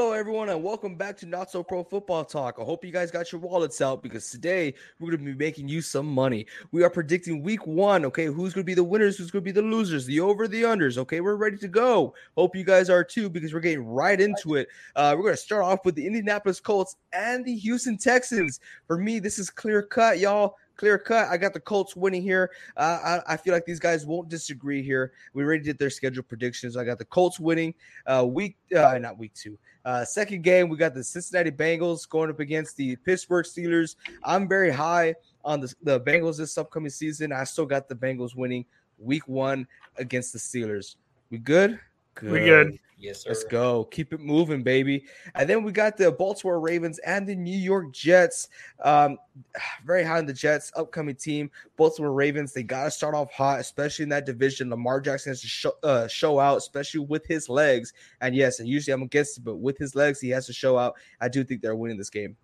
Hello, everyone, and welcome back to Not So Pro Football Talk. I hope you guys got your wallets out because today we're going to be making you some money. We are predicting week one. Okay, who's going to be the winners? Who's going to be the losers? The over, the unders. Okay, we're ready to go. Hope you guys are too because we're getting right into it. Uh, we're going to start off with the Indianapolis Colts and the Houston Texans. For me, this is clear cut, y'all clear cut. I got the Colts winning here. Uh, I, I, feel like these guys won't disagree here. We already did their schedule predictions. I got the Colts winning uh, week, uh, not week two. Uh, second game, we got the Cincinnati Bengals going up against the Pittsburgh Steelers. I'm very high on the, the Bengals this upcoming season. I still got the Bengals winning week one against the Steelers. We good? Good. We good. Yes, sir. Let's go. Keep it moving, baby. And then we got the Baltimore Ravens and the New York Jets. Um, very high on the Jets, upcoming team. Baltimore Ravens, they got to start off hot, especially in that division. Lamar Jackson has to show, uh, show out, especially with his legs. And yes, and usually I'm against it, but with his legs, he has to show out. I do think they're winning this game.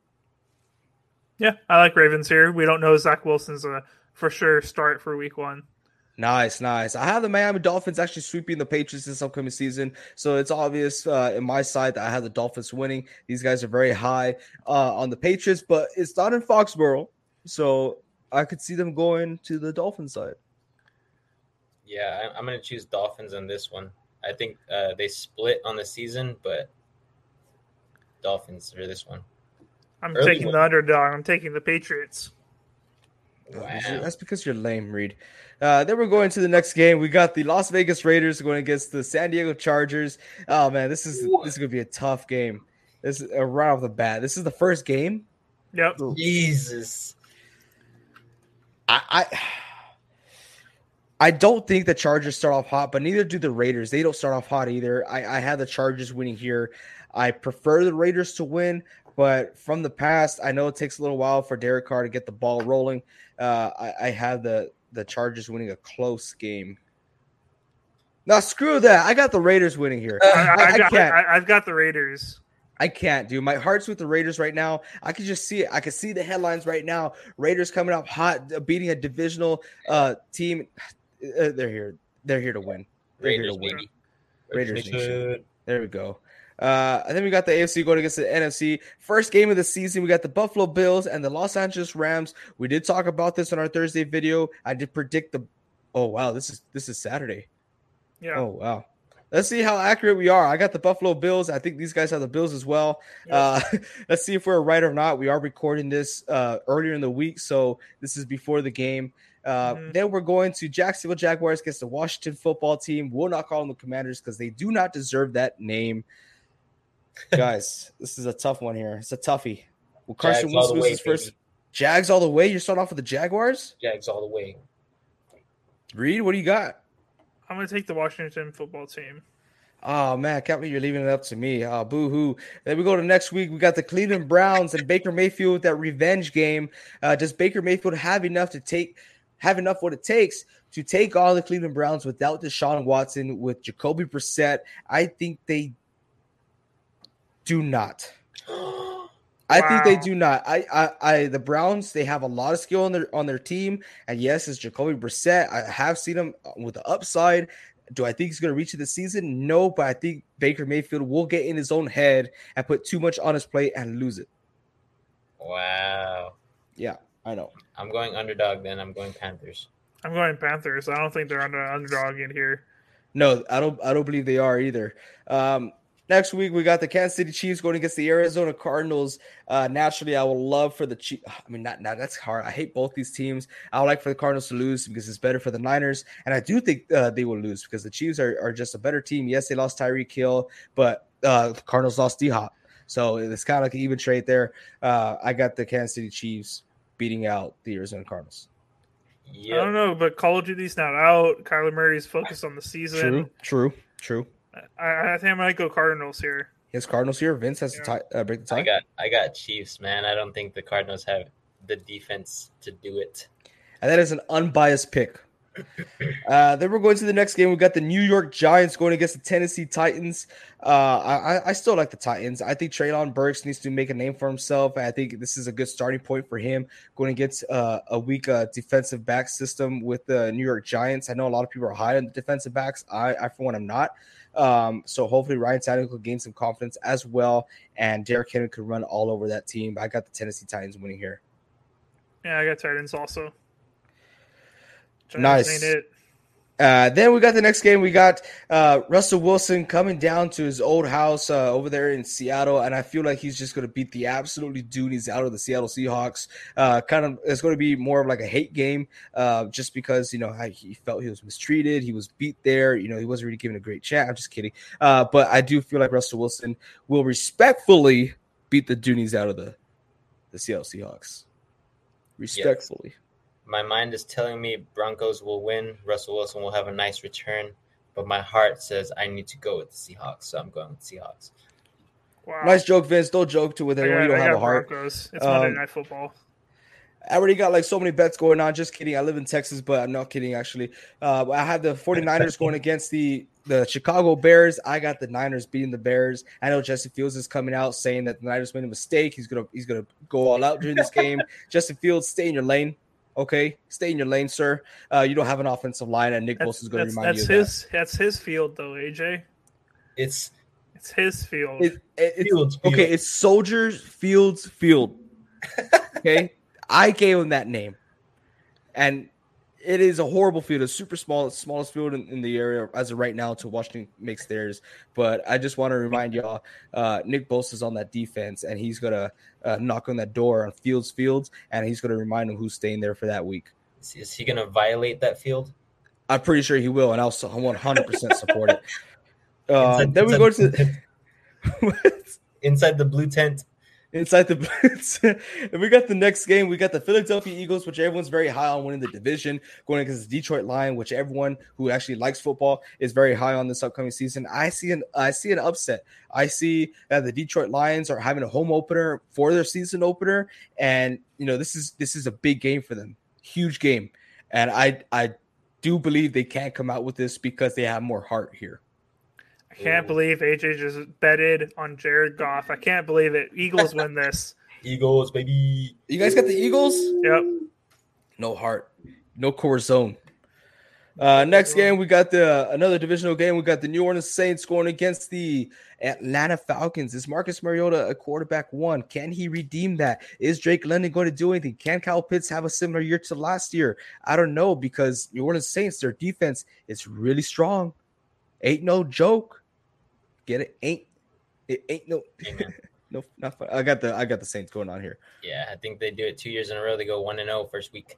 Yeah, I like Ravens here. We don't know Zach Wilson's a for sure start for week one. Nice, nice. I have the Miami Dolphins actually sweeping the Patriots this upcoming season, so it's obvious uh, in my side that I have the Dolphins winning. These guys are very high uh, on the Patriots, but it's not in Foxborough, so I could see them going to the Dolphin side. Yeah, I'm going to choose Dolphins on this one. I think uh, they split on the season, but Dolphins for this one. I'm Early taking one. the underdog. I'm taking the Patriots. Wow. That's because you're lame, Reed. Uh, then we're going to the next game. We got the Las Vegas Raiders going against the San Diego Chargers. Oh man, this is this is gonna be a tough game. This is uh, right off the bat. This is the first game. Yep. Jesus. I, I I don't think the Chargers start off hot, but neither do the Raiders. They don't start off hot either. I, I have the Chargers winning here. I prefer the Raiders to win, but from the past, I know it takes a little while for Derek Carr to get the ball rolling. Uh, I, I have the the Chargers winning a close game. Now screw that. I got the Raiders winning here. I, I, I, I can't. I, have got the Raiders. I can't, dude. My heart's with the Raiders right now. I can just see it. I can see the headlines right now. Raiders coming up hot, uh, beating a divisional uh, team. Uh, they're here. They're here to win. They're Raiders, here to win. Raiders, Raiders There we go. Uh, and then we got the AFC going against the NFC. First game of the season, we got the Buffalo Bills and the Los Angeles Rams. We did talk about this on our Thursday video. I did predict the. Oh wow, this is this is Saturday. Yeah. Oh wow. Let's see how accurate we are. I got the Buffalo Bills. I think these guys have the Bills as well. Uh, let's see if we're right or not. We are recording this uh, earlier in the week, so this is before the game. Uh, mm-hmm. Then we're going to Jacksonville Jaguars against the Washington football team. We'll not call them the Commanders because they do not deserve that name. Guys, this is a tough one here. It's a toughie. Well, Carson Wentz loses first. Jags all the way. You're starting off with the Jaguars. Jags all the way. Reed, what do you got? I'm gonna take the Washington football team. Oh man, can't believe you're leaving it up to me. Oh, boo hoo. Then we go to next week. We got the Cleveland Browns and Baker Mayfield with that revenge game. Uh, does Baker Mayfield have enough to take have enough what it takes to take on the Cleveland Browns without Deshaun Watson with Jacoby Brissett? I think they do not. I wow. think they do not. I, I, I, the Browns, they have a lot of skill on their on their team, and yes, it's Jacoby Brissett. I have seen him with the upside. Do I think he's going to reach it this season? No, but I think Baker Mayfield will get in his own head and put too much on his plate and lose it. Wow. Yeah, I know. I'm going underdog. Then I'm going Panthers. I'm going Panthers. I don't think they're under underdog in here. No, I don't. I don't believe they are either. Um, Next week we got the Kansas City Chiefs going against the Arizona Cardinals. Uh, naturally, I would love for the Chiefs. I mean, not, not that's hard. I hate both these teams. I would like for the Cardinals to lose because it's better for the Niners, and I do think uh, they will lose because the Chiefs are, are just a better team. Yes, they lost Tyreek Hill, but uh, the Cardinals lost D Hop, so it's kind of like an even trade there. Uh, I got the Kansas City Chiefs beating out the Arizona Cardinals. Yep. I don't know, but Call of Duty's not out. Kyler Murray's focused on the season. True, true, true. I, I think I might go Cardinals here. Yes, Cardinals here. Vince has yeah. to tie, uh, break the tie. I got I got Chiefs, man. I don't think the Cardinals have the defense to do it. And that is an unbiased pick. Uh, then we're going to the next game. We got the New York Giants going against the Tennessee Titans. Uh, I, I still like the Titans. I think Treylon Burks needs to make a name for himself. I think this is a good starting point for him going against uh, a weak uh, defensive back system with the New York Giants. I know a lot of people are high on the defensive backs. I, I for one, am not. Um, so hopefully Ryan Tannehill will gain some confidence as well, and Derrick Henry could run all over that team. I got the Tennessee Titans winning here. Yeah, I got Titans also. Giants nice. Uh, then we got the next game. We got uh, Russell Wilson coming down to his old house uh, over there in Seattle, and I feel like he's just going to beat the absolutely Doonies out of the Seattle Seahawks. Uh, kind of, it's going to be more of like a hate game, uh, just because you know he felt he was mistreated, he was beat there. You know, he wasn't really given a great chat. I'm just kidding, uh, but I do feel like Russell Wilson will respectfully beat the Doonies out of the the Seattle Seahawks. Respectfully. Yes my mind is telling me Broncos will win. Russell Wilson will have a nice return, but my heart says I need to go with the Seahawks, so I'm going with Seahawks. Wow. Nice joke, Vince. Don't joke to with anyone. you don't I have a heart. Broncos. It's um, Monday Night Football. I already got like so many bets going on. Just kidding. I live in Texas, but I'm not kidding actually. Uh, I have the 49ers going against the the Chicago Bears. I got the Niners beating the Bears. I know Justin Fields is coming out saying that the Niners made a mistake. He's gonna he's gonna go all out during this game. Justin Fields, stay in your lane. Okay, stay in your lane, sir. Uh, you don't have an offensive line, and Nick Bosa is going to remind that's you. That's his. That. That's his field, though, AJ. It's it's his field. It, it, it's, Fields, field. Okay, it's Soldiers Fields Field. okay, I gave him that name, and it is a horrible field. It's super small. Smallest field in, in, the area as of right now to Washington makes theirs. But I just want to remind y'all, uh, Nick Bosa is on that defense, and he's gonna uh, knock on that door on Fields Fields, and he's gonna remind them who's staying there for that week. Is he gonna violate that field? I'm pretty sure he will, and I'll 100 percent support it. Uh, then we go to the, inside the blue tent inside the and we got the next game. We got the Philadelphia Eagles, which everyone's very high on winning the division, going against the Detroit Lion, which everyone who actually likes football is very high on this upcoming season. I see an I see an upset. I see that the Detroit Lions are having a home opener for their season opener, and you know this is this is a big game for them, huge game, and I I do believe they can't come out with this because they have more heart here. I can't believe AJ just betted on Jared Goff. I can't believe it. Eagles win this. Eagles, baby. You guys got the Eagles? Yep. No heart, no core zone. Uh, next game, we got the another divisional game. We got the New Orleans Saints going against the Atlanta Falcons. Is Marcus Mariota a quarterback one? Can he redeem that? Is Drake London going to do anything? Can Kyle Pitts have a similar year to last year? I don't know because New Orleans Saints, their defense is really strong. Ain't no joke. Get it? Ain't it ain't no no not fun. I got the I got the Saints going on here. Yeah, I think they do it two years in a row. They go one and zero oh first week.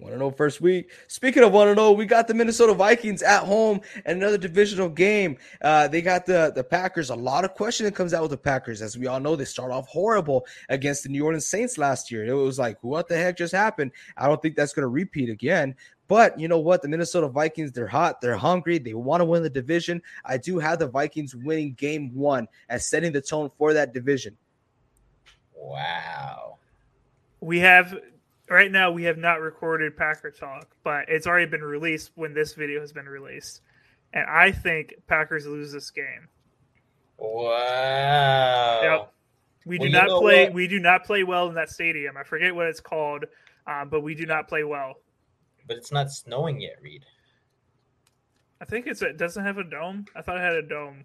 One and zero oh first week. Speaking of one and zero, we got the Minnesota Vikings at home and another divisional game. Uh, they got the the Packers. A lot of questioning comes out with the Packers, as we all know. They start off horrible against the New Orleans Saints last year. It was like, what the heck just happened? I don't think that's going to repeat again. But you know what? The Minnesota Vikings, they're hot, they're hungry, they want to win the division. I do have the Vikings winning game one and setting the tone for that division. Wow. We have right now we have not recorded Packer talk, but it's already been released when this video has been released. And I think Packers lose this game. Wow. Yep. We do well, not play what? we do not play well in that stadium. I forget what it's called, um, but we do not play well but it's not snowing yet, Reed. I think it's it doesn't have a dome. I thought it had a dome.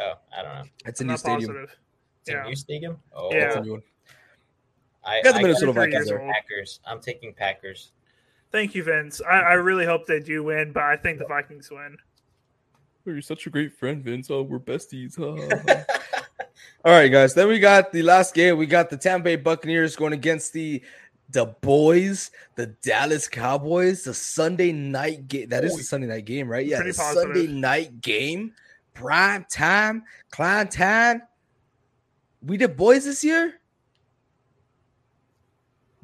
Oh, I don't know. It's a I'm new stadium. Positive. It's yeah. a new stadium. Oh, yeah. A new. I, got the I Minnesota Vikings. Packers. I'm taking Packers. Thank you, Vince. I, I, really hope they do win, but I think the Vikings win. Oh, you're such a great friend, Vince. Oh, we're besties. All right, guys. Then we got the last game. We got the Tampa Bay Buccaneers going against the the boys, the Dallas Cowboys, the Sunday night game. That is a Sunday night game, right? Yeah, the Sunday night game, prime time, Klein time. We did boys this year.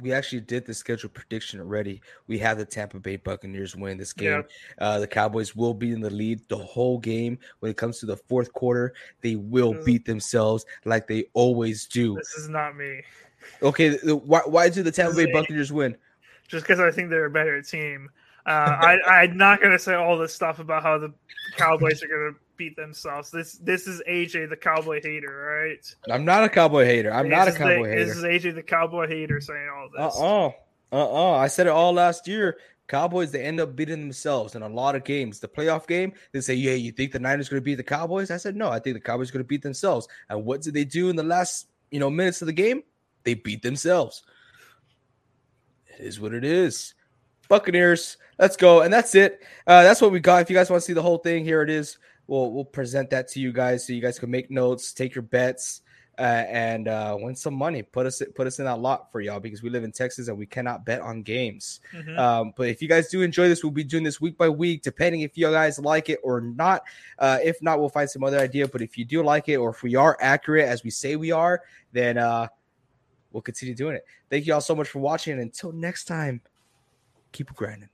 We actually did the schedule prediction already. We have the Tampa Bay Buccaneers win this game. Yeah. Uh, the Cowboys will be in the lead the whole game. When it comes to the fourth quarter, they will beat themselves like they always do. This is not me. Okay, why, why do the Tampa Bay Buccaneers win? Just because I think they're a better team. Uh, I, I'm not gonna say all this stuff about how the Cowboys are gonna beat themselves. This this is AJ the Cowboy hater, right? I'm not a cowboy hater. I'm This not a is the- cowboy hater. This is AJ the Cowboy hater saying all Uh this. uh-uh. uh. I said it all last year. Cowboys, they end up beating themselves in a lot of games. The playoff game, they say, Yeah, you think the Niners going to beat the Cowboys? I said, No, I think the Cowboys are going to beat themselves. And what did they do in the last you know minutes of the game? They beat themselves. It is what it is. Buccaneers, let's go. And that's it. Uh, that's what we got. If you guys want to see the whole thing, here it is. We'll we'll present that to you guys so you guys can make notes, take your bets uh, and uh, win some money. Put us put us in that lot for y'all because we live in Texas and we cannot bet on games. Mhm. Um, but if you guys do enjoy this, we'll be doing this week by week, depending if you guys like it or not. Uh, if not, we'll find some other idea. But if you do like it, or if we are accurate as we say we are, then uh, we'll continue doing it. Thank you all so much for watching. And until next time, keep grinding.